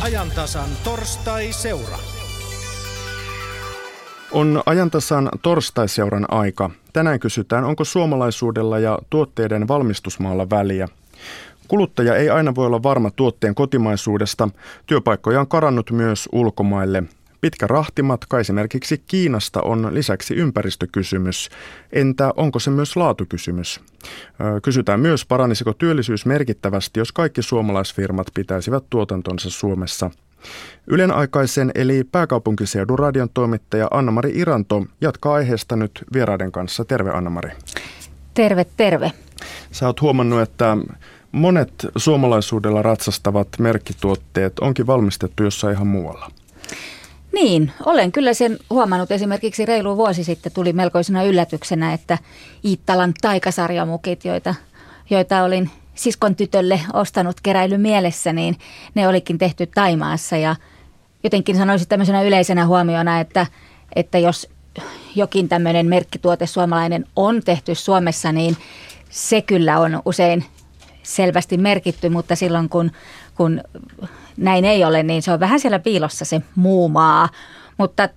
ajantasan torstai-seura. On ajantasan torstaiseuran aika. Tänään kysytään, onko suomalaisuudella ja tuotteiden valmistusmaalla väliä. Kuluttaja ei aina voi olla varma tuotteen kotimaisuudesta. Työpaikkoja on karannut myös ulkomaille. Pitkä rahtimatka esimerkiksi Kiinasta on lisäksi ympäristökysymys. Entä onko se myös laatukysymys? Kysytään myös, paranisiko työllisyys merkittävästi, jos kaikki suomalaisfirmat pitäisivät tuotantonsa Suomessa. Ylen aikaisen eli pääkaupunkiseudun radion toimittaja Anna-Mari Iranto jatkaa aiheesta nyt vieraiden kanssa. Terve Anna-Mari. Terve, terve. Sä oot huomannut, että monet suomalaisuudella ratsastavat merkkituotteet onkin valmistettu jossain ihan muualla. Niin, olen kyllä sen huomannut. Esimerkiksi reilu vuosi sitten tuli melkoisena yllätyksenä, että Iittalan taikasarjamukit, joita, joita olin siskon tytölle ostanut keräily mielessä, niin ne olikin tehty Taimaassa. Ja jotenkin sanoisin tämmöisenä yleisenä huomiona, että, että jos jokin tämmöinen merkkituote suomalainen on tehty Suomessa, niin se kyllä on usein selvästi merkitty, mutta silloin kun, kun näin ei ole, niin se on vähän siellä piilossa se muu maa. Mutta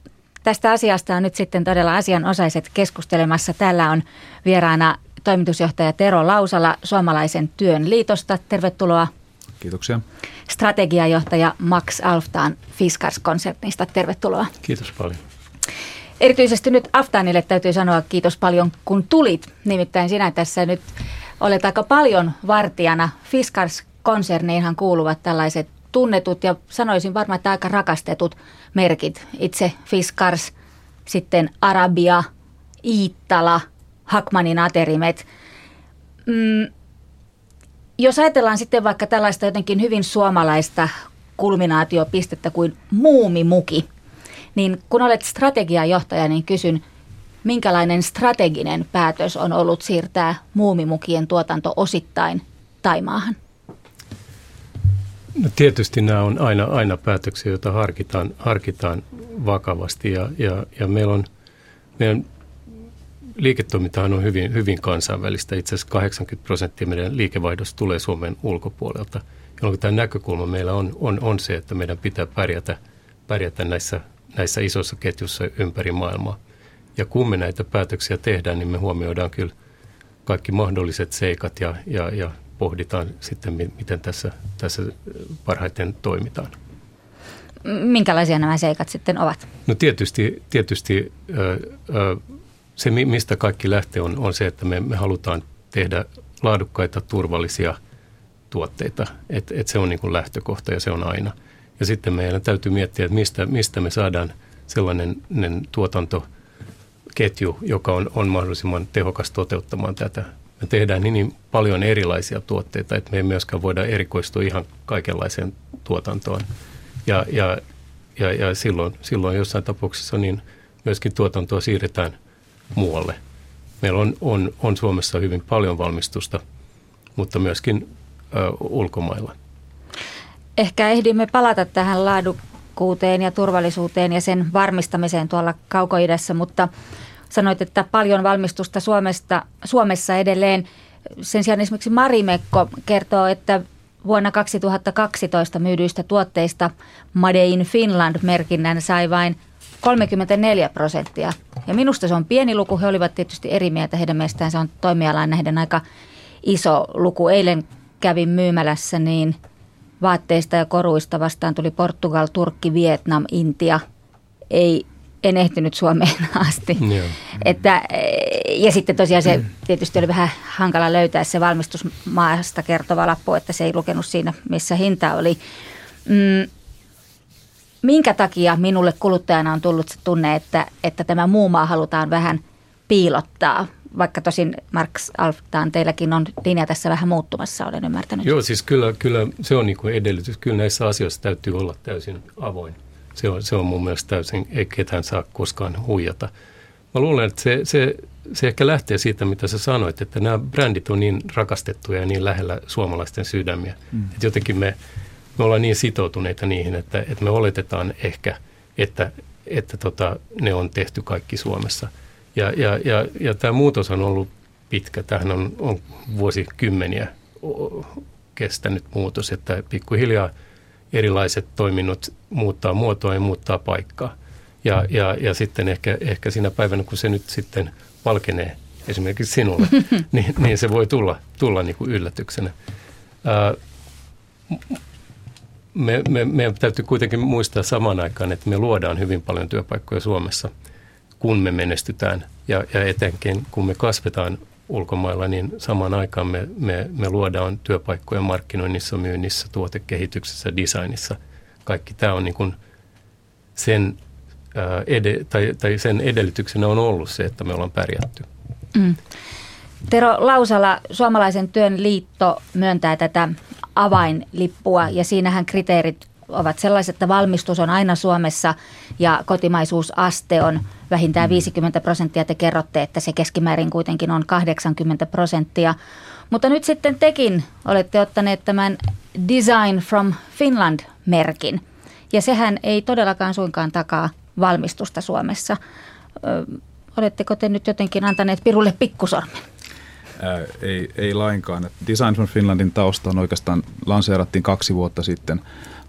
tästä asiasta on nyt sitten todella asianosaiset keskustelemassa. Täällä on vieraana toimitusjohtaja Tero Lausala Suomalaisen työn liitosta. Tervetuloa. Kiitoksia. Strategiajohtaja Max Alftaan Fiskars-konsernista. Tervetuloa. Kiitos paljon. Erityisesti nyt Aftaanille täytyy sanoa kiitos paljon, kun tulit. Nimittäin sinä tässä nyt olet aika paljon vartijana. Fiskars-konserniinhan kuuluvat tällaiset tunnetut ja sanoisin varmaan, että aika rakastetut merkit. Itse Fiskars, sitten Arabia, Iittala, Hakmanin aterimet. Mm, jos ajatellaan sitten vaikka tällaista jotenkin hyvin suomalaista kulminaatiopistettä kuin muumimuki, niin kun olet strategiajohtaja, niin kysyn, minkälainen strateginen päätös on ollut siirtää muumimukien tuotanto osittain Taimaahan? No tietysti nämä on aina, aina päätöksiä, joita harkitaan, harkitaan vakavasti ja, ja, ja meillä on, meidän liiketoimintahan on hyvin, hyvin kansainvälistä. Itse asiassa 80 prosenttia meidän liikevaihdosta tulee Suomen ulkopuolelta, jolloin tämä näkökulma meillä on, on, on se, että meidän pitää pärjätä, pärjätä näissä, näissä isoissa ketjussa ympäri maailmaa. Ja kun me näitä päätöksiä tehdään, niin me huomioidaan kyllä kaikki mahdolliset seikat ja, ja, ja pohditaan sitten, miten tässä, tässä parhaiten toimitaan. Minkälaisia nämä seikat sitten ovat? No tietysti, tietysti se, mistä kaikki lähtee, on, on se, että me, me halutaan tehdä laadukkaita, turvallisia tuotteita. Et, et se on niin kuin lähtökohta ja se on aina. Ja sitten meidän täytyy miettiä, että mistä, mistä me saadaan sellainen tuotantoketju, joka on, on mahdollisimman tehokas toteuttamaan tätä me tehdään niin, niin paljon erilaisia tuotteita, että me ei myöskään voida erikoistua ihan kaikenlaiseen tuotantoon. Ja, ja, ja, ja silloin, silloin jossain tapauksessa niin myöskin tuotantoa siirretään muualle. Meillä on, on, on Suomessa hyvin paljon valmistusta, mutta myöskin ö, ulkomailla. Ehkä ehdimme palata tähän laadukkuuteen ja turvallisuuteen ja sen varmistamiseen tuolla kaukoidässä, mutta Sanoit, että paljon valmistusta Suomesta, Suomessa edelleen. Sen sijaan esimerkiksi Marimekko kertoo, että vuonna 2012 myydyistä tuotteista Made in Finland-merkinnän sai vain 34 prosenttia. Ja minusta se on pieni luku. He olivat tietysti eri mieltä. Heidän mielestään se on toimialaan nähden aika iso luku. Eilen kävin myymälässä, niin vaatteista ja koruista vastaan tuli Portugal, Turkki, Vietnam, Intia. Ei en ehtinyt Suomeen asti. Joo. Että, ja sitten tosiaan se tietysti oli vähän hankala löytää se valmistusmaasta kertova lappu, että se ei lukenut siinä, missä hinta oli. Mm, minkä takia minulle kuluttajana on tullut se tunne, että, että tämä muu maa halutaan vähän piilottaa? Vaikka tosin Marks Alftaan teilläkin on linja tässä vähän muuttumassa, olen ymmärtänyt. Joo, siis kyllä, kyllä se on niin kuin edellytys. Kyllä näissä asioissa täytyy olla täysin avoin. Se on, se on mun mielestä täysin, ei ketään saa koskaan huijata. Mä luulen, että se, se, se ehkä lähtee siitä, mitä sä sanoit, että nämä brändit on niin rakastettuja ja niin lähellä suomalaisten sydämiä. Mm. Että jotenkin me, me ollaan niin sitoutuneita niihin, että, että me oletetaan ehkä, että, että tota, ne on tehty kaikki Suomessa. Ja, ja, ja, ja tämä muutos on ollut pitkä. Tähän on, on vuosikymmeniä kestänyt muutos, että pikkuhiljaa – erilaiset toiminnot muuttaa muotoa ja muuttaa paikkaa. Ja, ja, ja sitten ehkä, ehkä siinä päivänä, kun se nyt sitten valkenee esimerkiksi sinulle, niin, niin se voi tulla, tulla niin kuin yllätyksenä. Ää, me, me, meidän täytyy kuitenkin muistaa samaan aikaan, että me luodaan hyvin paljon työpaikkoja Suomessa, kun me menestytään. Ja, ja etenkin kun me kasvetaan ulkomailla, niin samaan aikaan me, me, me luodaan työpaikkoja markkinoinnissa, myynnissä, tuotekehityksessä, designissa. Kaikki tämä on niin kuin sen, ää, ed- tai, tai sen edellytyksenä on ollut se, että me ollaan pärjätty. Mm. Tero Lausala, Suomalaisen työn liitto myöntää tätä avainlippua ja siinähän kriteerit ovat sellaiset, että valmistus on aina Suomessa ja kotimaisuusaste on vähintään 50 prosenttia. Te kerrotte, että se keskimäärin kuitenkin on 80 prosenttia. Mutta nyt sitten tekin olette ottaneet tämän Design from Finland-merkin. Ja sehän ei todellakaan suinkaan takaa valmistusta Suomessa. Oletteko te nyt jotenkin antaneet pirulle pikkusormen? Ää, ei, ei lainkaan. Design from Finlandin tausta on oikeastaan lanseerattiin kaksi vuotta sitten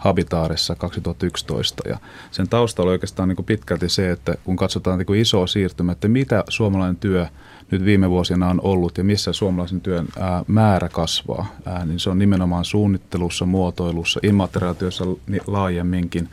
Habitaarissa 2011 ja sen tausta oli oikeastaan niin kuin pitkälti se, että kun katsotaan niin kuin isoa siirtymää, että mitä suomalainen työ nyt viime vuosina on ollut ja missä suomalaisen työn ää, määrä kasvaa, ää, niin se on nimenomaan suunnittelussa, muotoilussa, immateriaalityössä laajemminkin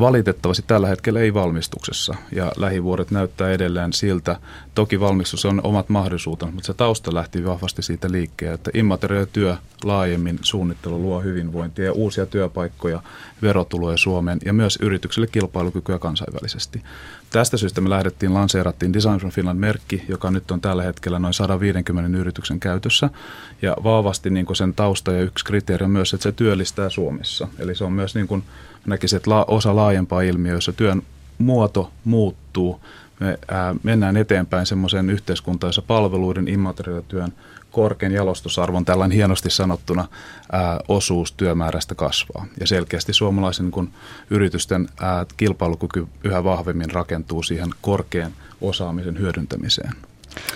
Valitettavasti tällä hetkellä ei valmistuksessa ja lähivuodet näyttää edelleen siltä. Toki valmistus on omat mahdollisuutensa, mutta se tausta lähti vahvasti siitä liikkeelle, että immateriaalityö laajemmin suunnittelu luo hyvinvointia ja uusia työpaikkoja, verotuloja Suomeen ja myös yrityksille kilpailukykyä kansainvälisesti. Tästä syystä me lähdettiin, lanseerattiin Design from Finland-merkki, joka nyt on tällä hetkellä noin 150 yrityksen käytössä. Ja vahvasti niin sen tausta ja yksi kriteeri on myös, että se työllistää Suomessa. Eli se on myös niin kuin näkisin, että osa laajempaa ilmiöä, jossa työn muoto muuttuu. Me ää, mennään eteenpäin semmoiseen yhteiskuntaan, jossa palveluiden immateriaalityön korkean jalostusarvon, tällainen hienosti sanottuna, ää, osuus työmäärästä kasvaa. Ja selkeästi suomalaisen kun yritysten ää, kilpailukyky yhä vahvemmin rakentuu siihen korkean osaamisen hyödyntämiseen.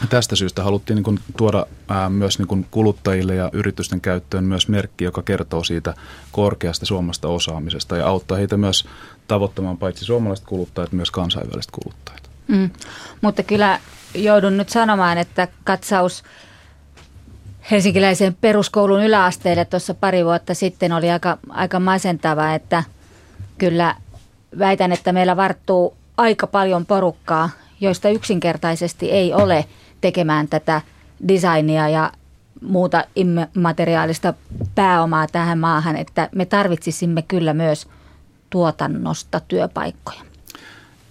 Tästä syystä haluttiin niin kuin tuoda ää, myös niin kuin kuluttajille ja yritysten käyttöön myös merkki, joka kertoo siitä korkeasta suomasta osaamisesta ja auttaa heitä myös tavoittamaan paitsi suomalaiset kuluttajat, myös kansainväliset kuluttajat. Mm. Mutta kyllä joudun nyt sanomaan, että katsaus helsinkiläisen peruskoulun yläasteelle tuossa pari vuotta sitten oli aika, aika masentava, että kyllä väitän, että meillä varttuu aika paljon porukkaa, joista yksinkertaisesti ei ole tekemään tätä designia ja muuta immateriaalista pääomaa tähän maahan, että me tarvitsisimme kyllä myös tuotannosta työpaikkoja.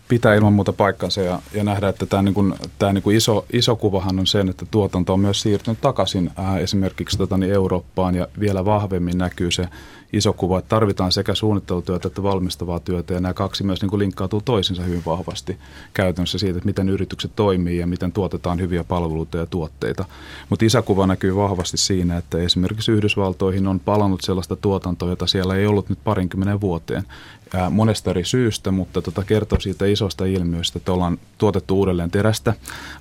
Pitää ilman muuta paikkansa ja, ja nähdä, että tämä, niin kuin, tämä niin kuin iso, iso kuvahan on sen, että tuotanto on myös siirtynyt takaisin ää, esimerkiksi tota, niin Eurooppaan ja vielä vahvemmin näkyy se iso kuva, että tarvitaan sekä suunnittelutyötä että valmistavaa työtä ja nämä kaksi myös niin kuin linkkautuu toisinsa hyvin vahvasti käytännössä siitä, että miten yritykset toimii ja miten tuotetaan hyviä palveluita ja tuotteita. Mutta isäkuva näkyy vahvasti siinä, että esimerkiksi Yhdysvaltoihin on palannut sellaista tuotantoa, jota siellä ei ollut nyt parinkymmenen vuoteen monesta eri syystä, mutta tota kertoo siitä isosta ilmiöstä, että ollaan tuotettu uudelleen terästä,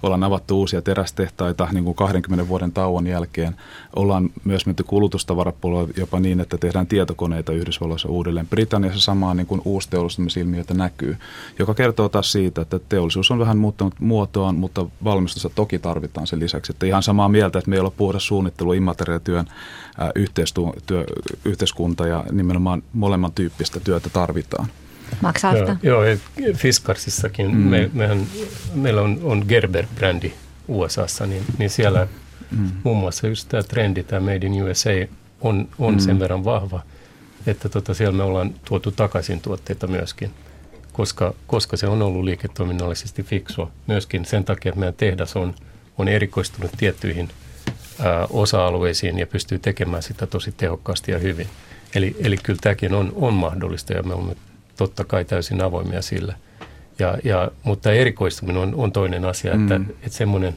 ollaan avattu uusia terästehtaita niin kuin 20 vuoden tauon jälkeen, ollaan myös menty kulutustavarapuolella jopa niin, että tehdään tietokoneita Yhdysvalloissa uudelleen. Britanniassa samaa niin kuin uusteollistumisilmiötä näkyy, joka kertoo taas siitä, että teollisuus on vähän muuttanut muotoaan, mutta valmistusta toki tarvitaan sen lisäksi. Että ihan samaa mieltä, että me ei ole puhdas suunnittelu immateriaalityön yhteistyö, yhteiskunta ja nimenomaan molemman tyyppistä työtä tarvitaan. Maksaa Joo, joo Fiskarsissakin mm. me, mehän, meillä on, on Gerber-brändi USAssa, niin, niin siellä mm. muun muassa just tämä trendi, tämä Made in USA on, on mm. sen verran vahva, että tota, siellä me ollaan tuotu takaisin tuotteita myöskin, koska, koska se on ollut liiketoiminnallisesti fiksua. Myöskin sen takia, että meidän tehdas on, on erikoistunut tiettyihin ää, osa-alueisiin ja pystyy tekemään sitä tosi tehokkaasti ja hyvin. Eli, eli kyllä tämäkin on, on mahdollista ja me olemme totta kai täysin avoimia sillä. Ja, ja, mutta erikoistuminen on, on toinen asia, että, mm. että semmoinen,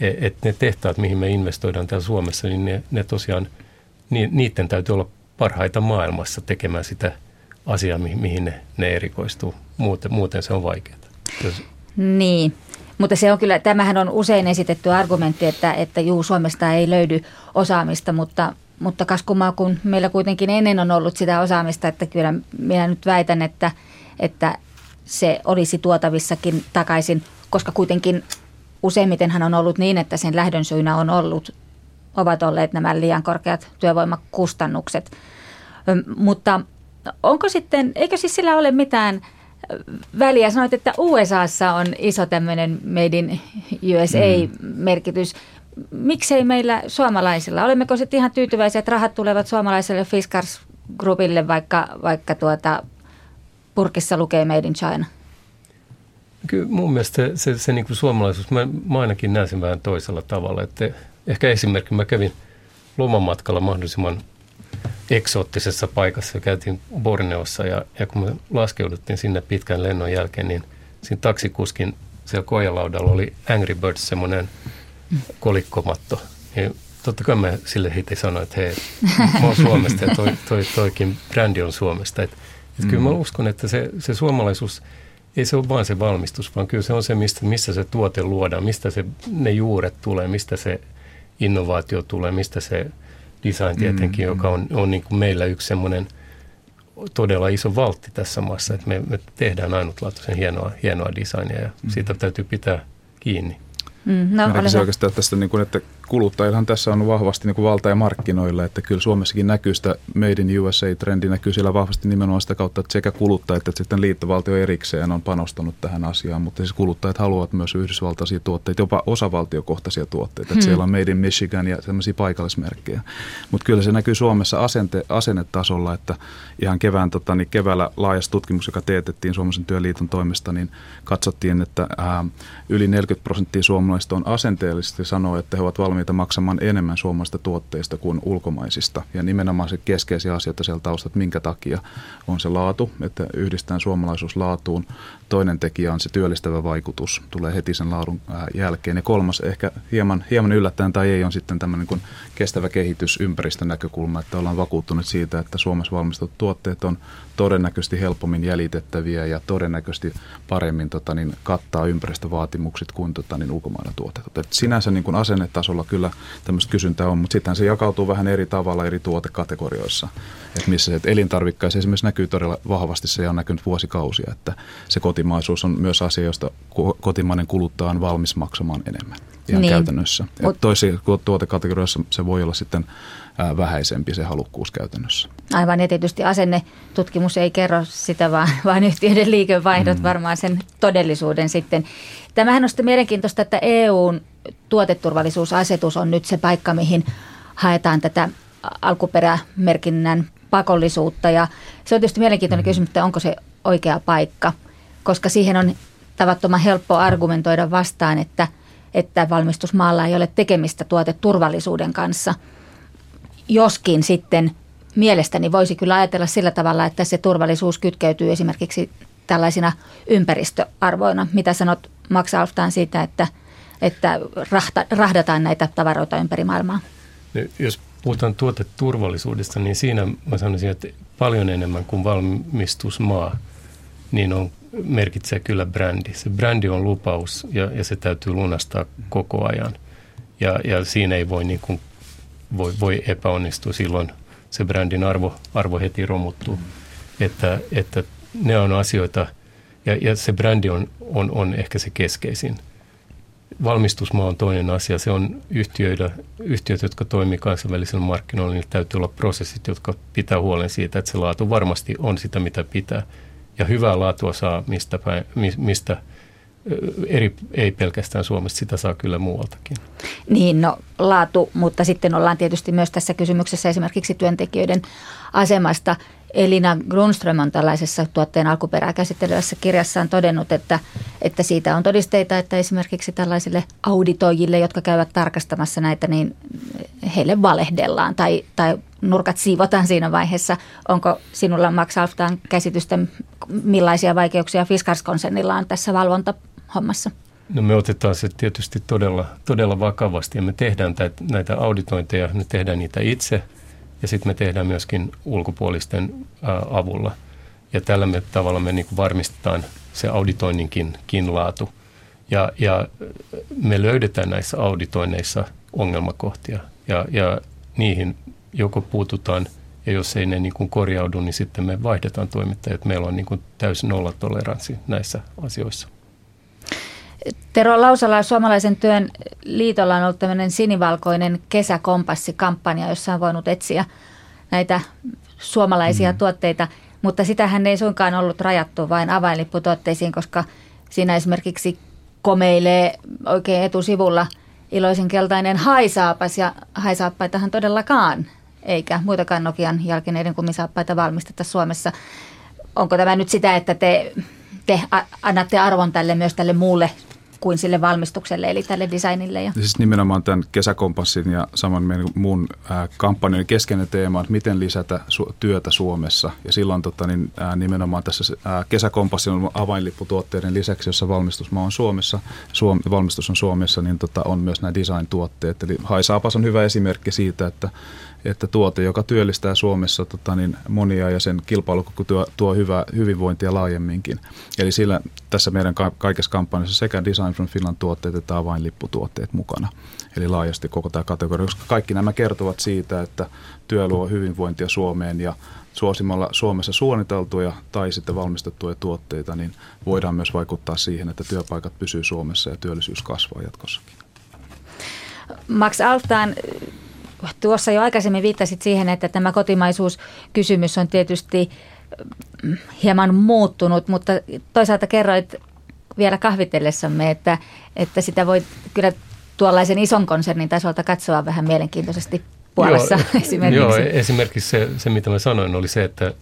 e, että ne tehtaat, mihin me investoidaan täällä Suomessa, niin ne, ne tosiaan, ni, niiden täytyy olla parhaita maailmassa tekemään sitä asiaa, mihin, mihin ne, ne erikoistuu. Muuten, muuten se on vaikeaa. Jos... Niin, mutta se on kyllä, tämähän on usein esitetty argumentti, että, että juu, Suomesta ei löydy osaamista, mutta mutta kas kun meillä kuitenkin ennen on ollut sitä osaamista, että kyllä minä nyt väitän, että, että se olisi tuotavissakin takaisin, koska kuitenkin useimmitenhan on ollut niin, että sen lähdön syynä on ollut, ovat olleet nämä liian korkeat työvoimakustannukset. Mutta onko sitten, eikö siis sillä ole mitään väliä? Sanoit, että USAssa on iso tämmöinen Made in USA-merkitys. Mm. Miksei meillä suomalaisilla? Olemmeko sitten ihan tyytyväisiä, että rahat tulevat suomalaiselle Fiskars Groupille, vaikka, vaikka tuota, purkissa lukee Made in China? Kyllä mun mielestä se, se, se niin kuin suomalaisuus, mä, mä ainakin näen sen vähän toisella tavalla. Että ehkä esimerkki, mä kävin lomamatkalla mahdollisimman eksoottisessa paikassa. Käytiin Borneossa ja, ja kun me laskeuduttiin sinne pitkän lennon jälkeen, niin siinä taksikuskin siellä kojalaudalla oli Angry Birds semmoinen kolikkomatto. Ja totta kai mä sille heti sanoin, että hei, mä oon Suomesta ja toi, toi, toikin brändi on Suomesta. Et, et mm. Kyllä mä uskon, että se, se suomalaisuus, ei se ole vain se valmistus, vaan kyllä se on se, mistä, missä se tuote luodaan, mistä se, ne juuret tulee, mistä se innovaatio tulee, mistä se design tietenkin, mm, joka on, on niin kuin meillä yksi semmoinen todella iso valtti tässä maassa, että me, me tehdään ainutlaatuisen hienoa, hienoa designia ja mm. siitä täytyy pitää kiinni. Mm, no, se oikeastaan tästä, niin kuin, että kuluttajillahan tässä on vahvasti niin kuin valta ja markkinoilla, että kyllä Suomessakin näkyy sitä Made in USA-trendi näkyy siellä vahvasti nimenomaan sitä kautta, että sekä kuluttajat että sitten liittovaltio erikseen on panostanut tähän asiaan, mutta siis kuluttajat haluavat myös yhdysvaltaisia tuotteita, jopa osavaltiokohtaisia tuotteita, että hmm. siellä on Made in Michigan ja sellaisia paikallismerkkejä. Mutta kyllä se näkyy Suomessa asente, asennetasolla, että ihan kevään, tota, niin keväällä laajassa tutkimus, joka teetettiin Suomen työliiton toimesta, niin katsottiin, että ää, yli 40 prosenttia suomalaisista on asenteellisesti sanoa, että he ovat valmiita valmiita maksamaan enemmän suomalaisista tuotteista kuin ulkomaisista. Ja nimenomaan se keskeisiä asioita siellä taustalla, minkä takia on se laatu, että yhdistetään suomalaisuus laatuun. Toinen tekijä on se työllistävä vaikutus, tulee heti sen laadun jälkeen. Ja kolmas ehkä hieman, hieman yllättäen tai ei on sitten tämmöinen kuin kestävä kehitys ympäristön näkökulma, että ollaan vakuuttunut siitä, että Suomessa valmistetut tuotteet on todennäköisesti helpommin jäljitettäviä ja todennäköisesti paremmin tota, niin, kattaa ympäristövaatimukset kuin tota, niin, ulkomailla tuotetut. Et sinänsä niin kuin asennetasolla kyllä tämmöistä kysyntää on, mutta sitten se jakautuu vähän eri tavalla eri tuotekategorioissa. Et missä se, elintarvikkeissa esimerkiksi näkyy todella vahvasti se on näkynyt vuosikausia, että se kotimaisuus on myös asia, josta kotimainen kuluttaja on valmis maksamaan enemmän ihan niin. käytännössä. Mut, toisissa tuotekategorioissa se voi olla sitten vähäisempi se halukkuus käytännössä. Aivan, ja tietysti asennetutkimus ei kerro sitä, vaan, vaan yhtiöiden liikevaihdot mm. varmaan sen todellisuuden sitten. Tämähän on sitten mielenkiintoista, että EUn tuoteturvallisuusasetus on nyt se paikka, mihin haetaan tätä alkuperämerkinnän pakollisuutta. Ja se on tietysti mielenkiintoinen mm. kysymys, että onko se oikea paikka, koska siihen on tavattoman helppo argumentoida vastaan, että, että valmistusmaalla ei ole tekemistä tuoteturvallisuuden kanssa – Joskin sitten mielestäni voisi kyllä ajatella sillä tavalla, että se turvallisuus kytkeytyy esimerkiksi tällaisina ympäristöarvoina. Mitä sanot Max Alftaan siitä, että, että rahta, rahdataan näitä tavaroita ympäri maailmaa? No, jos puhutaan tuoteturvallisuudesta, niin siinä mä sanoisin, että paljon enemmän kuin valmistusmaa, niin on, merkitsee kyllä brändi. Se brändi on lupaus ja, ja se täytyy lunastaa koko ajan. Ja, ja siinä ei voi niin kuin voi, voi epäonnistua, silloin se brändin arvo, arvo heti romuttuu. Mm. Että, että ne on asioita, ja, ja se brändi on, on, on ehkä se keskeisin. Valmistusmaa on toinen asia. Se on yhtiöitä, yhtiöt, jotka toimii kansainvälisellä markkinoilla, niin täytyy olla prosessit, jotka pitää huolen siitä, että se laatu varmasti on sitä, mitä pitää. Ja hyvää laatua saa mistä, päin, mistä eri, ei pelkästään Suomesta, sitä saa kyllä muualtakin. Niin, no laatu, mutta sitten ollaan tietysti myös tässä kysymyksessä esimerkiksi työntekijöiden asemasta. Elina Grunström on tällaisessa tuotteen alkuperää käsittelevässä kirjassaan todennut, että, että siitä on todisteita, että esimerkiksi tällaisille auditoijille, jotka käyvät tarkastamassa näitä, niin heille valehdellaan tai, tai nurkat siivotaan siinä vaiheessa. Onko sinulla Max Alftaan käsitystä, millaisia vaikeuksia Fiskars-konsernilla on tässä valvontahommassa? No me otetaan se tietysti todella, todella vakavasti ja me tehdään näitä auditointeja, me tehdään niitä itse ja sitten me tehdään myöskin ulkopuolisten avulla. Ja tällä me tavalla me niin varmistetaan se auditoinninkin laatu. Ja, ja me löydetään näissä auditoinneissa ongelmakohtia ja, ja niihin joko puututaan ja jos ei ne niin kuin korjaudu, niin sitten me vaihdetaan toimittajat. Meillä on niin kuin täysin nollatoleranssi näissä asioissa. Tero Lausala, Suomalaisen työn liitolla on ollut tämmöinen sinivalkoinen kesäkompassikampanja, jossa on voinut etsiä näitä suomalaisia mm. tuotteita, mutta sitähän ei suinkaan ollut rajattu vain avainlipputuotteisiin, koska siinä esimerkiksi komeilee oikein etusivulla iloisen keltainen haisaapas ja haisaappaitahan todellakaan, eikä muitakaan Nokian jalkineiden kumisaappaita valmisteta Suomessa. Onko tämä nyt sitä, että te, te annatte arvon tälle myös tälle muulle kuin sille valmistukselle, eli tälle designille. Ja. Siis nimenomaan tämän kesäkompassin ja saman meidän muun kampanjan keskeinen teema on, miten lisätä työtä Suomessa. Ja silloin tota, niin, nimenomaan tässä äh, kesäkompassin avainlipputuotteiden lisäksi, jossa valmistusmaa on Suomessa, Suom- valmistus on Suomessa, niin tota, on myös nämä design-tuotteet. Eli Haisaapas on hyvä esimerkki siitä, että että tuote, joka työllistää Suomessa tota, niin monia ja sen kilpailukyky tuo, tuo hyvää hyvinvointia laajemminkin. Eli sillä tässä meidän ka- kaikessa kampanjassa sekä Design from Finland tuotteet että avainlipputuotteet mukana. Eli laajasti koko tämä kategoria, koska kaikki nämä kertovat siitä, että työ luo hyvinvointia Suomeen ja suosimalla Suomessa suunniteltuja tai sitten valmistettuja tuotteita, niin voidaan myös vaikuttaa siihen, että työpaikat pysyy Suomessa ja työllisyys kasvaa jatkossakin. Max Altaan, tuossa jo aikaisemmin viittasit siihen, että tämä kotimaisuuskysymys on tietysti mm, hieman muuttunut, mutta toisaalta kerroit vielä kahvitellessamme, että, että sitä voi kyllä tuollaisen ison konsernin tasolta katsoa vähän mielenkiintoisesti Puolassa joo, esimerkiksi. Joo, esimerkiksi se, se, mitä mä sanoin, oli se, että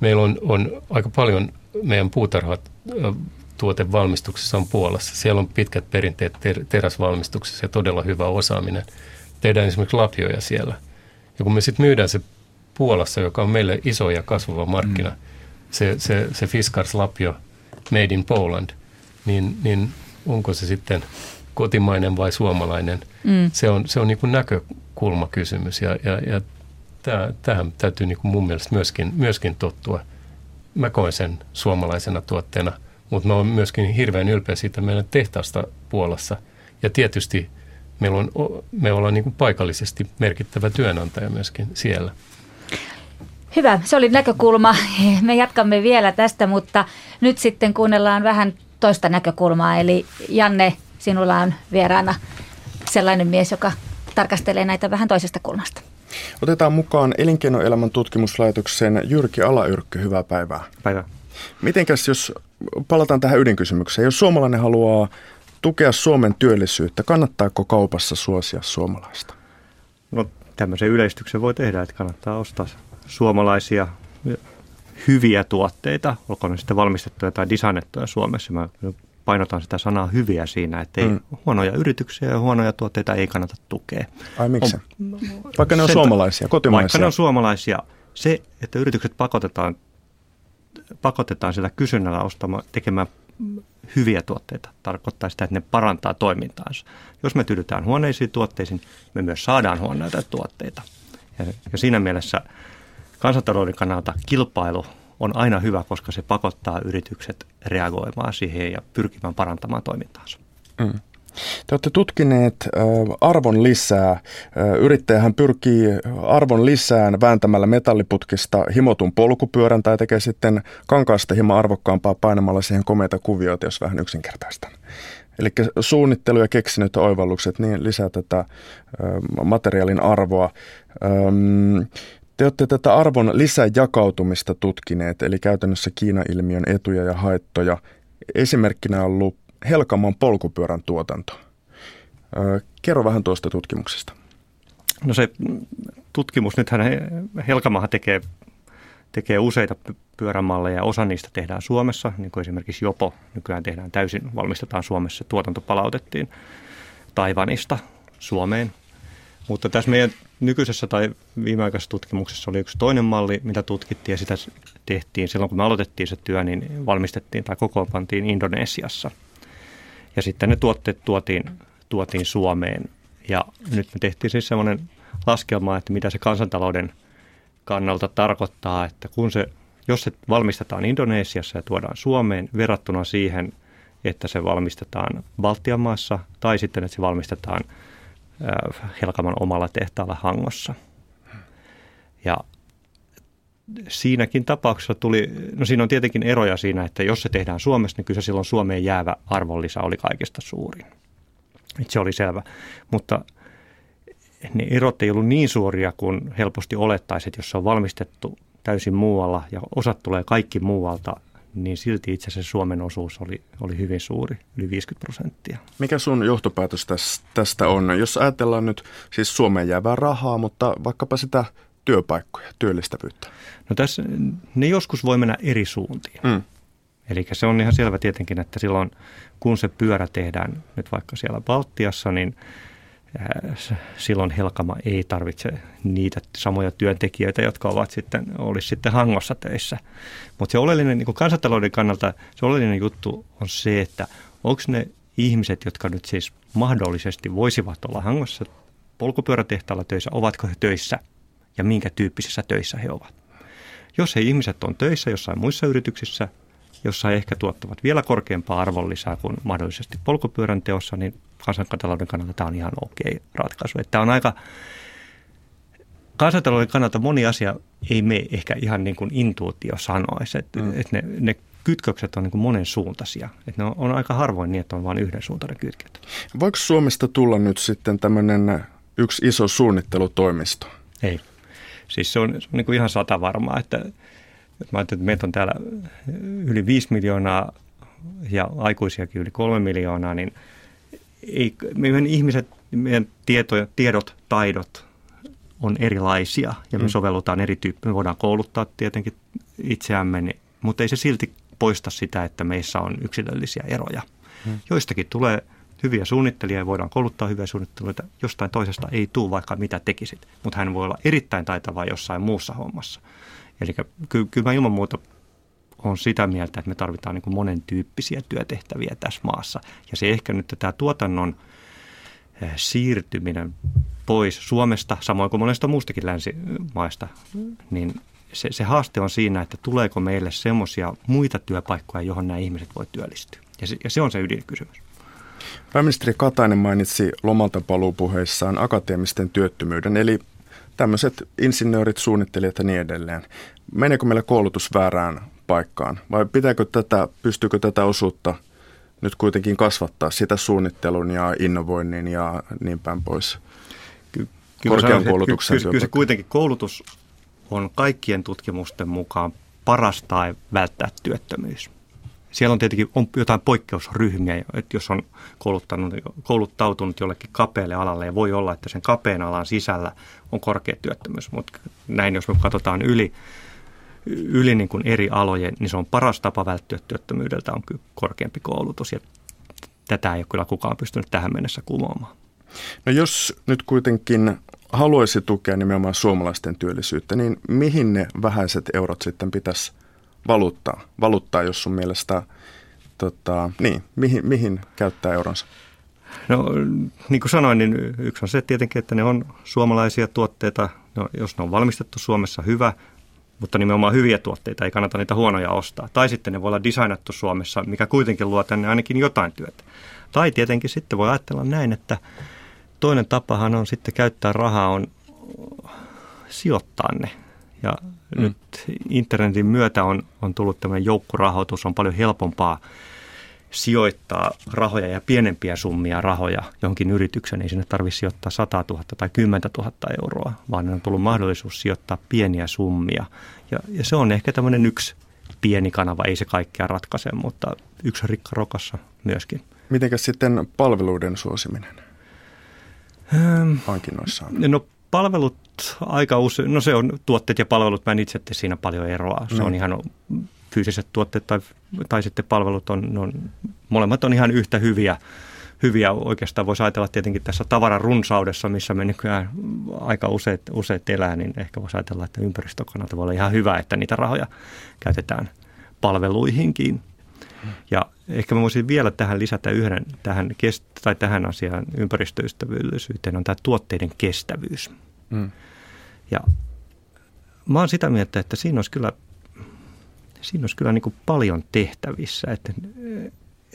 meillä on, on aika paljon meidän puutarhat tuotevalmistuksessa on Puolassa. Siellä on pitkät perinteet ter- teräsvalmistuksessa ja todella hyvä osaaminen – tehdään esimerkiksi lapioja siellä. Ja kun me sitten myydään se Puolassa, joka on meille iso ja kasvava markkina, mm. se, se, se Fiskars lapio Made in Poland, niin, niin onko se sitten kotimainen vai suomalainen? Mm. Se on, se on niin kuin näkökulmakysymys ja, ja, ja tähän täytyy niin kuin mun mielestä myöskin, myöskin tottua. Mä koen sen suomalaisena tuotteena, mutta mä oon myöskin hirveän ylpeä siitä meidän tehtaasta Puolassa. Ja tietysti – meillä on, me ollaan niin kuin paikallisesti merkittävä työnantaja myöskin siellä. Hyvä, se oli näkökulma. Me jatkamme vielä tästä, mutta nyt sitten kuunnellaan vähän toista näkökulmaa. Eli Janne, sinulla on vieraana sellainen mies, joka tarkastelee näitä vähän toisesta kulmasta. Otetaan mukaan Elinkeinoelämän tutkimuslaitoksen Jyrki Alayrkky. Hyvää päivää. Päivää. Mitenkäs, jos palataan tähän ydinkysymykseen, jos suomalainen haluaa tukea Suomen työllisyyttä, kannattaako kaupassa suosia suomalaista? No tämmöisen yleistyksen voi tehdä, että kannattaa ostaa suomalaisia hyviä tuotteita, olkoon ne sitten valmistettuja tai designettuja Suomessa. Mä painotan sitä sanaa hyviä siinä, että ei mm. huonoja yrityksiä ja huonoja tuotteita ei kannata tukea. Ai miksi? On, vaikka ne on suomalaisia, kotimaisia. Vaikka ne on suomalaisia. Se, että yritykset pakotetaan, pakotetaan sillä kysynnällä ostamaan, tekemään hyviä tuotteita. Tarkoittaa sitä, että ne parantaa toimintaansa. Jos me tyydytään huoneisiin tuotteisiin, me myös saadaan huoneita tuotteita. Ja, ja siinä mielessä kansantalouden kannalta kilpailu on aina hyvä, koska se pakottaa yritykset reagoimaan siihen ja pyrkimään parantamaan toimintaansa. Mm. Te olette tutkineet arvon lisää. Yrittäjähän pyrkii arvon lisään vääntämällä metalliputkista himotun polkupyörän tai tekee sitten kankaasta hieman arvokkaampaa painamalla siihen komeita kuvioita, jos vähän yksinkertaista. Eli suunnittelu ja keksinyt oivallukset niin lisää tätä materiaalin arvoa. Te olette tätä arvon lisäjakautumista tutkineet, eli käytännössä Kiina-ilmiön etuja ja haittoja. Esimerkkinä on ollut Helkamon polkupyörän tuotanto. Kerro vähän tuosta tutkimuksesta. No se tutkimus, nythän Helkamahan tekee, tekee useita pyörämalleja, osa niistä tehdään Suomessa, niin kuin esimerkiksi Jopo nykyään tehdään täysin, valmistetaan Suomessa, tuotanto palautettiin Taivanista Suomeen. Mutta tässä meidän nykyisessä tai viimeaikaisessa tutkimuksessa oli yksi toinen malli, mitä tutkittiin ja sitä tehtiin silloin, kun me aloitettiin se työ, niin valmistettiin tai kokoonpantiin Indonesiassa – ja sitten ne tuotteet tuotiin, tuotiin Suomeen. Ja nyt me tehtiin siis semmoinen laskelma, että mitä se kansantalouden kannalta tarkoittaa, että kun se, jos se valmistetaan Indonesiassa ja tuodaan Suomeen verrattuna siihen, että se valmistetaan Baltian maassa tai sitten, että se valmistetaan Helkaman omalla tehtaalla Hangossa. Ja siinäkin tapauksessa tuli, no siinä on tietenkin eroja siinä, että jos se tehdään Suomessa, niin kyllä se silloin Suomeen jäävä arvonlisä oli kaikista suurin. Et se oli selvä. Mutta ne erot ei ollut niin suuria kuin helposti olettaisiin, että jos se on valmistettu täysin muualla ja osat tulee kaikki muualta, niin silti itse asiassa Suomen osuus oli, oli hyvin suuri, yli 50 prosenttia. Mikä sun johtopäätös tästä on? Jos ajatellaan nyt siis Suomeen jäävää rahaa, mutta vaikkapa sitä työpaikkoja, työllistävyyttä? No tässä ne joskus voi mennä eri suuntiin. Mm. Eli se on ihan selvä tietenkin, että silloin kun se pyörä tehdään nyt vaikka siellä Baltiassa, niin äh, silloin Helkama ei tarvitse niitä samoja työntekijöitä, jotka ovat sitten, olisi sitten hangossa töissä. Mutta se oleellinen niin kansantalouden kannalta, se oleellinen juttu on se, että onko ne ihmiset, jotka nyt siis mahdollisesti voisivat olla hangossa polkupyörätehtaalla töissä, ovatko he töissä ja minkä tyyppisissä töissä he ovat. Jos he ihmiset on töissä jossain muissa yrityksissä, jossa he ehkä tuottavat vielä korkeampaa arvonlisää kuin mahdollisesti polkupyörän teossa, niin kansantalouden kannalta tämä on ihan okei ratkaisu. Että tämä on aika, kansantalouden kannalta moni asia ei me ehkä ihan niin kuin intuutio sanoisi, että, mm. että ne, ne kytkökset on niin kuin monen suuntaisia. Että ne on, on aika harvoin niin, että on vain yhden suuntainen kytket. Voiko Suomesta tulla nyt sitten tämmöinen yksi iso suunnittelutoimisto? Ei. Siis se on, se on niin kuin ihan sata varmaa, että, että mä ajattelin, että meitä on täällä yli 5 miljoonaa ja aikuisiakin yli kolme miljoonaa, niin ei, meidän ihmiset, meidän tieto, tiedot, taidot on erilaisia ja me mm. sovellutaan eri tyyppiä. Me voidaan kouluttaa tietenkin itseämme, niin, mutta ei se silti poista sitä, että meissä on yksilöllisiä eroja. Mm. Joistakin tulee hyviä suunnittelijoita, voidaan kouluttaa hyviä suunnittelijoita, jostain toisesta ei tule vaikka mitä tekisit, mutta hän voi olla erittäin taitava jossain muussa hommassa. Eli ky- kyllä mä ilman muuta on sitä mieltä, että me tarvitaan niin monen tyyppisiä työtehtäviä tässä maassa. Ja se ehkä nyt tämä tuotannon eh, siirtyminen pois Suomesta, samoin kuin monesta muustakin länsimaista, niin se, se haaste on siinä, että tuleeko meille semmoisia muita työpaikkoja, johon nämä ihmiset voi työllistyä. Ja se, ja se on se ydinkysymys. Pääministeri Katainen mainitsi lomalta paluupuheissaan akateemisten työttömyyden, eli tämmöiset insinöörit, suunnittelijat ja niin edelleen. Meneekö meillä koulutus väärään paikkaan vai pitääkö tätä, pystyykö tätä osuutta nyt kuitenkin kasvattaa sitä suunnittelun ja innovoinnin ja niin päin pois? Ky- Korkean koulutuksen kyllä, kyllä se kuitenkin koulutus on kaikkien tutkimusten mukaan paras tai välttää työttömyys. Siellä on tietenkin on jotain poikkeusryhmiä, että jos on kouluttanut, kouluttautunut jollekin kapealle alalle ja voi olla, että sen kapean alan sisällä on korkea työttömyys, mutta näin jos me katsotaan yli, yli niin kuin eri alojen, niin se on paras tapa välttyä työttömyydeltä on korkeampi koulutus ja tätä ei ole kyllä kukaan pystynyt tähän mennessä kumoamaan. No jos nyt kuitenkin haluaisi tukea nimenomaan suomalaisten työllisyyttä, niin mihin ne vähäiset eurot sitten pitäisi valuuttaa, valuuttaa jos sun mielestä, tota, niin, mihin, mihin käyttää euronsa? No niin kuin sanoin, niin yksi on se tietenkin, että ne on suomalaisia tuotteita. No, jos ne on valmistettu Suomessa, hyvä, mutta nimenomaan hyviä tuotteita, ei kannata niitä huonoja ostaa. Tai sitten ne voi olla designattu Suomessa, mikä kuitenkin luo tänne ainakin jotain työtä. Tai tietenkin sitten voi ajatella näin, että toinen tapahan on sitten käyttää rahaa, on sijoittaa ne ja mm. nyt internetin myötä on, on tullut tämmöinen joukkorahoitus, on paljon helpompaa sijoittaa rahoja ja pienempiä summia rahoja johonkin yritykseen. Ei sinne tarvitse sijoittaa 100 000 tai 10 000 euroa, vaan on tullut mahdollisuus sijoittaa pieniä summia. Ja, ja se on ehkä tämmöinen yksi pieni kanava, ei se kaikkea ratkaise, mutta yksi rikka rokassa myöskin. Mitenkäs sitten palveluiden suosiminen hankinnoissaan? No palvelut aika usein, no se on tuotteet ja palvelut, mä en itse tee siinä paljon eroa. Se no. on niin. ihan fyysiset tuotteet tai, tai sitten palvelut on, on, molemmat on ihan yhtä hyviä. Hyviä oikeastaan voisi ajatella tietenkin tässä tavaran runsaudessa, missä me nykyään aika useat, useat elää, niin ehkä voisi ajatella, että ympäristökannalta voi olla ihan hyvä, että niitä rahoja käytetään palveluihinkin. Ja ehkä mä voisin vielä tähän lisätä yhden tähän, kest- tai tähän asiaan ympäristöystävällisyyteen on tämä tuotteiden kestävyys. Mm. Ja mä oon sitä mieltä, että siinä olisi kyllä, siinä olisi kyllä niin kuin paljon tehtävissä, että,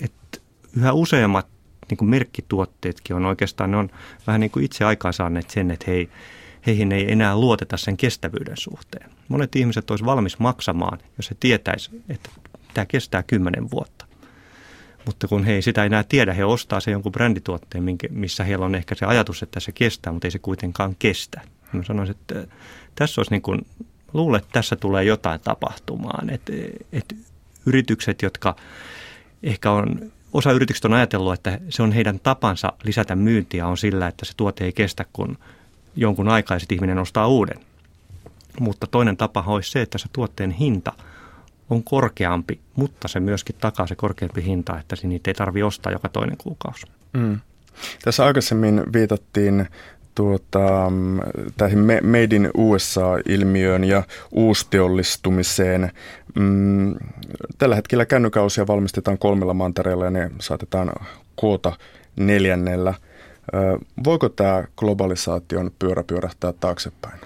että yhä useammat niin kuin merkkituotteetkin on oikeastaan, ne on vähän niin kuin itse aikaansaaneet sen, että hei, heihin ei enää luoteta sen kestävyyden suhteen. Monet ihmiset olisi valmis maksamaan, jos he tietäisi, että tämä kestää kymmenen vuotta. Mutta kun he ei sitä enää tiedä, he ostaa se jonkun brändituotteen, missä heillä on ehkä se ajatus, että se kestää, mutta ei se kuitenkaan kestä. Mä sanoisin, että tässä olisi niin kuin, luulen, että tässä tulee jotain tapahtumaan. Että, että yritykset, jotka ehkä on, osa yrityksistä on ajatellut, että se on heidän tapansa lisätä myyntiä on sillä, että se tuote ei kestä, kun jonkun aikaa ihminen ostaa uuden. Mutta toinen tapa olisi se, että se tuotteen hinta on korkeampi, mutta se myöskin takaa se korkeampi hinta, että niitä ei tarvitse ostaa joka toinen kuukausi. Mm. Tässä aikaisemmin viitattiin tuota, tähän Made in USA-ilmiöön ja uusteollistumiseen. Mm, tällä hetkellä kännykausia valmistetaan kolmella mantereella ja ne saatetaan koota neljännellä. Voiko tämä globalisaation pyörä pyörähtää taaksepäin?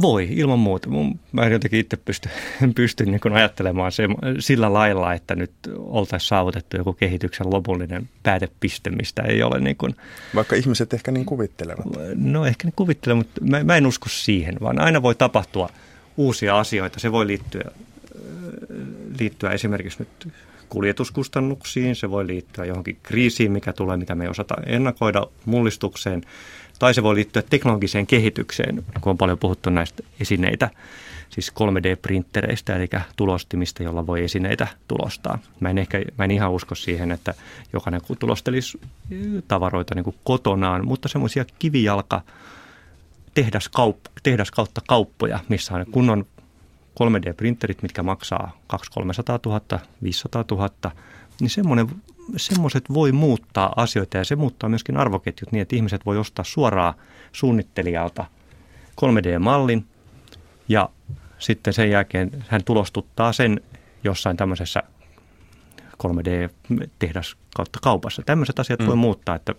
Voi, ilman muuta. Mä en jotenkin itse pysty, pysty niin ajattelemaan se, sillä lailla, että nyt oltaisiin saavutettu joku kehityksen lopullinen päätepiste, mistä ei ole niin kuin, Vaikka ihmiset ehkä niin kuvittelevat. No ehkä ne kuvittelevat, mutta mä, mä en usko siihen, vaan aina voi tapahtua uusia asioita. Se voi liittyä, liittyä esimerkiksi nyt kuljetuskustannuksiin, se voi liittyä johonkin kriisiin, mikä tulee, mitä me ei osata ennakoida, mullistukseen – tai se voi liittyä teknologiseen kehitykseen, kun on paljon puhuttu näistä esineitä, siis 3D-printtereistä, eli tulostimista, jolla voi esineitä tulostaa. Mä en, ehkä, mä en ihan usko siihen, että jokainen tulostelisi tavaroita niin kuin kotonaan, mutta semmoisia kivijalka tehdas, kaup- tehdas kautta kauppoja, missä on kunnon 3D-printerit, mitkä maksaa 200 000, 500 000, niin semmoinen semmoiset voi muuttaa asioita ja se muuttaa myöskin arvoketjut niin, että ihmiset voi ostaa suoraan suunnittelijalta 3D-mallin ja sitten sen jälkeen hän tulostuttaa sen jossain tämmöisessä 3D-tehdas kautta kaupassa. Tämmöiset asiat mm. voi muuttaa, että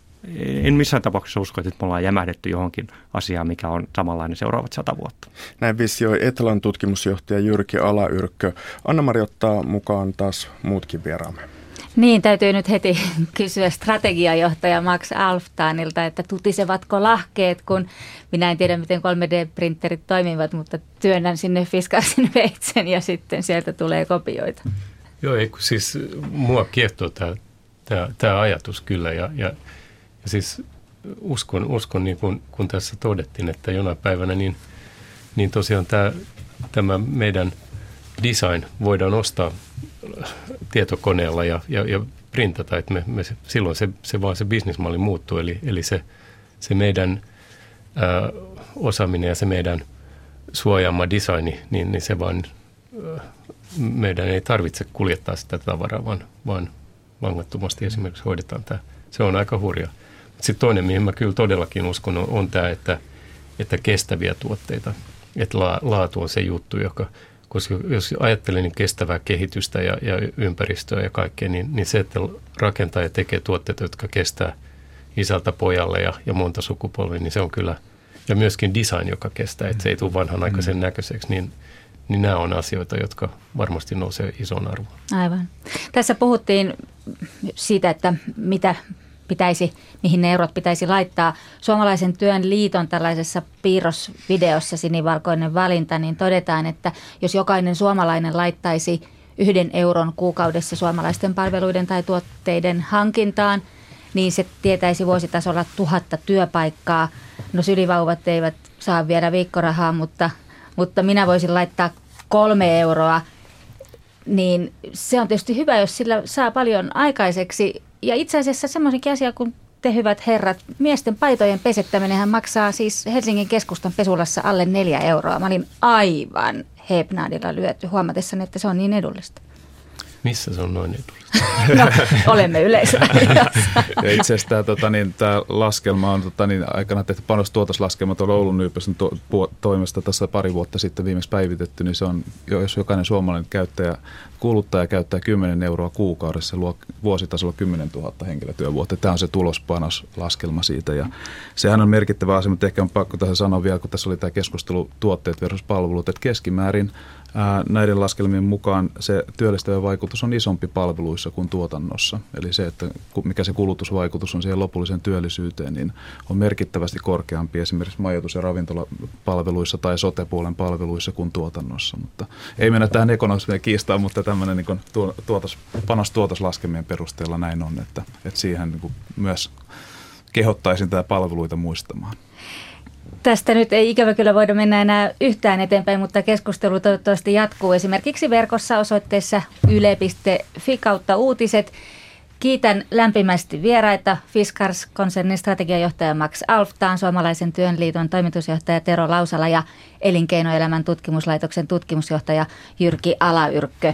en missään tapauksessa usko, että me ollaan jämähdetty johonkin asiaan, mikä on samanlainen seuraavat sata vuotta. Näin visioi Etlan tutkimusjohtaja Jyrki Alayrkkö. Anna-Mari ottaa mukaan taas muutkin vieraamme. Niin, täytyy nyt heti kysyä strategiajohtaja Max Alftanilta, että tutisevatko lahkeet, kun minä en tiedä, miten 3D-printerit toimivat, mutta työnnän sinne fiskaasin veitsen ja sitten sieltä tulee kopioita. Joo, ei, siis mua kiehtoo tämä, tämä, tämä ajatus kyllä ja, ja, ja siis uskon, uskon niin kuin, kun tässä todettiin, että jonain päivänä niin, niin tosiaan tämä, tämä meidän design voidaan ostaa tietokoneella ja, ja, ja printata, että me, me, silloin se, se vaan se bisnismalli muuttuu, eli, eli se, se meidän ää, osaaminen ja se meidän suojaama designi, niin, niin se vaan, ää, meidän ei tarvitse kuljettaa sitä tavaraa, vaan, vaan vangattomasti esimerkiksi hoidetaan tämä. Se on aika hurja. Sitten toinen, mihin mä kyllä todellakin uskon, on, on tämä, että, että kestäviä tuotteita, että la, laatu on se juttu, joka – koska jos ajattelee niin kestävää kehitystä ja, ja ympäristöä ja kaikkea, niin, niin se, että rakentaa ja tekee tuotteita, jotka kestää isältä pojalle ja, ja monta sukupolvia, niin se on kyllä, ja myöskin design, joka kestää, että se ei tule vanhanaikaisen mm. näköiseksi, niin, niin nämä on asioita, jotka varmasti nousee ison arvoon. Aivan. Tässä puhuttiin siitä, että mitä pitäisi, mihin ne eurot pitäisi laittaa. Suomalaisen työn liiton tällaisessa piirrosvideossa sinivalkoinen valinta, niin todetaan, että jos jokainen suomalainen laittaisi yhden euron kuukaudessa suomalaisten palveluiden tai tuotteiden hankintaan, niin se tietäisi vuositasolla tuhatta työpaikkaa. No sylivauvat eivät saa vielä viikkorahaa, mutta, mutta minä voisin laittaa kolme euroa niin se on tietysti hyvä, jos sillä saa paljon aikaiseksi ja itse asiassa semmoisenkin asia kuin te hyvät herrat, miesten paitojen pesettäminen maksaa siis Helsingin keskustan pesulassa alle neljä euroa. Mä olin aivan hepnaadilla lyöty huomatessani, että se on niin edullista. Missä se on noin edullista? No, olemme yleisö. ja itse asiassa tämä, tota, niin, tämä laskelma on tota, niin, aikana tehty panostuotoslaskelma tuolla Oulun yliopiston to, toimesta tässä pari vuotta sitten viimeksi päivitetty, niin se on, jos jokainen suomalainen käyttäjä, kuluttaja käyttää 10 euroa kuukaudessa, luo vuositasolla 10 000 henkilötyövuotta. Tämä on se tulospanoslaskelma siitä ja sehän on merkittävä asia, mutta ehkä on pakko tässä sanoa vielä, kun tässä oli tämä keskustelu tuotteet versus palvelut, että keskimäärin näiden laskelmien mukaan se työllistävä vaikutus on isompi palveluissa kuin tuotannossa. Eli se, että mikä se kulutusvaikutus on siihen lopulliseen työllisyyteen, niin on merkittävästi korkeampi esimerkiksi majoitus- ja ravintolapalveluissa tai sotepuolen palveluissa kuin tuotannossa. Mutta ei mennä tähän ekonomismiin kiistaan, mutta tämmöinen niin tuotos, panos-tuotoslaskelmien perusteella näin on, että, että siihen niin myös kehottaisin tätä palveluita muistamaan. Tästä nyt ei ikävä kyllä voida mennä enää yhtään eteenpäin, mutta keskustelu toivottavasti jatkuu esimerkiksi verkossa osoitteessa yle.fi kautta uutiset. Kiitän lämpimästi vieraita Fiskars-konsernin strategiajohtaja Max Alftaan, Suomalaisen työnliiton toimitusjohtaja Tero Lausala ja Elinkeinoelämän tutkimuslaitoksen tutkimusjohtaja Jyrki Alayrkkö.